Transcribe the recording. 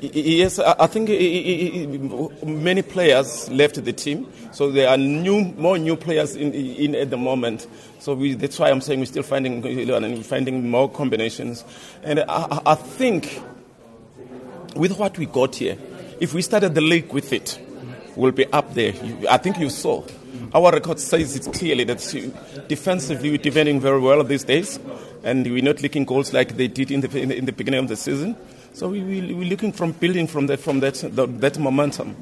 Yes, I think many players left the team, so there are new, more new players in, in at the moment. So we, that's why I'm saying we're still finding finding more combinations, and I, I think with what we got here, if we started the league with it, we'll be up there. I think you saw. Our record says it clearly that defensively we're defending very well these days, and we're not leaking goals like they did in the, in the beginning of the season. So we, we, we're looking from building from that, from that, that momentum.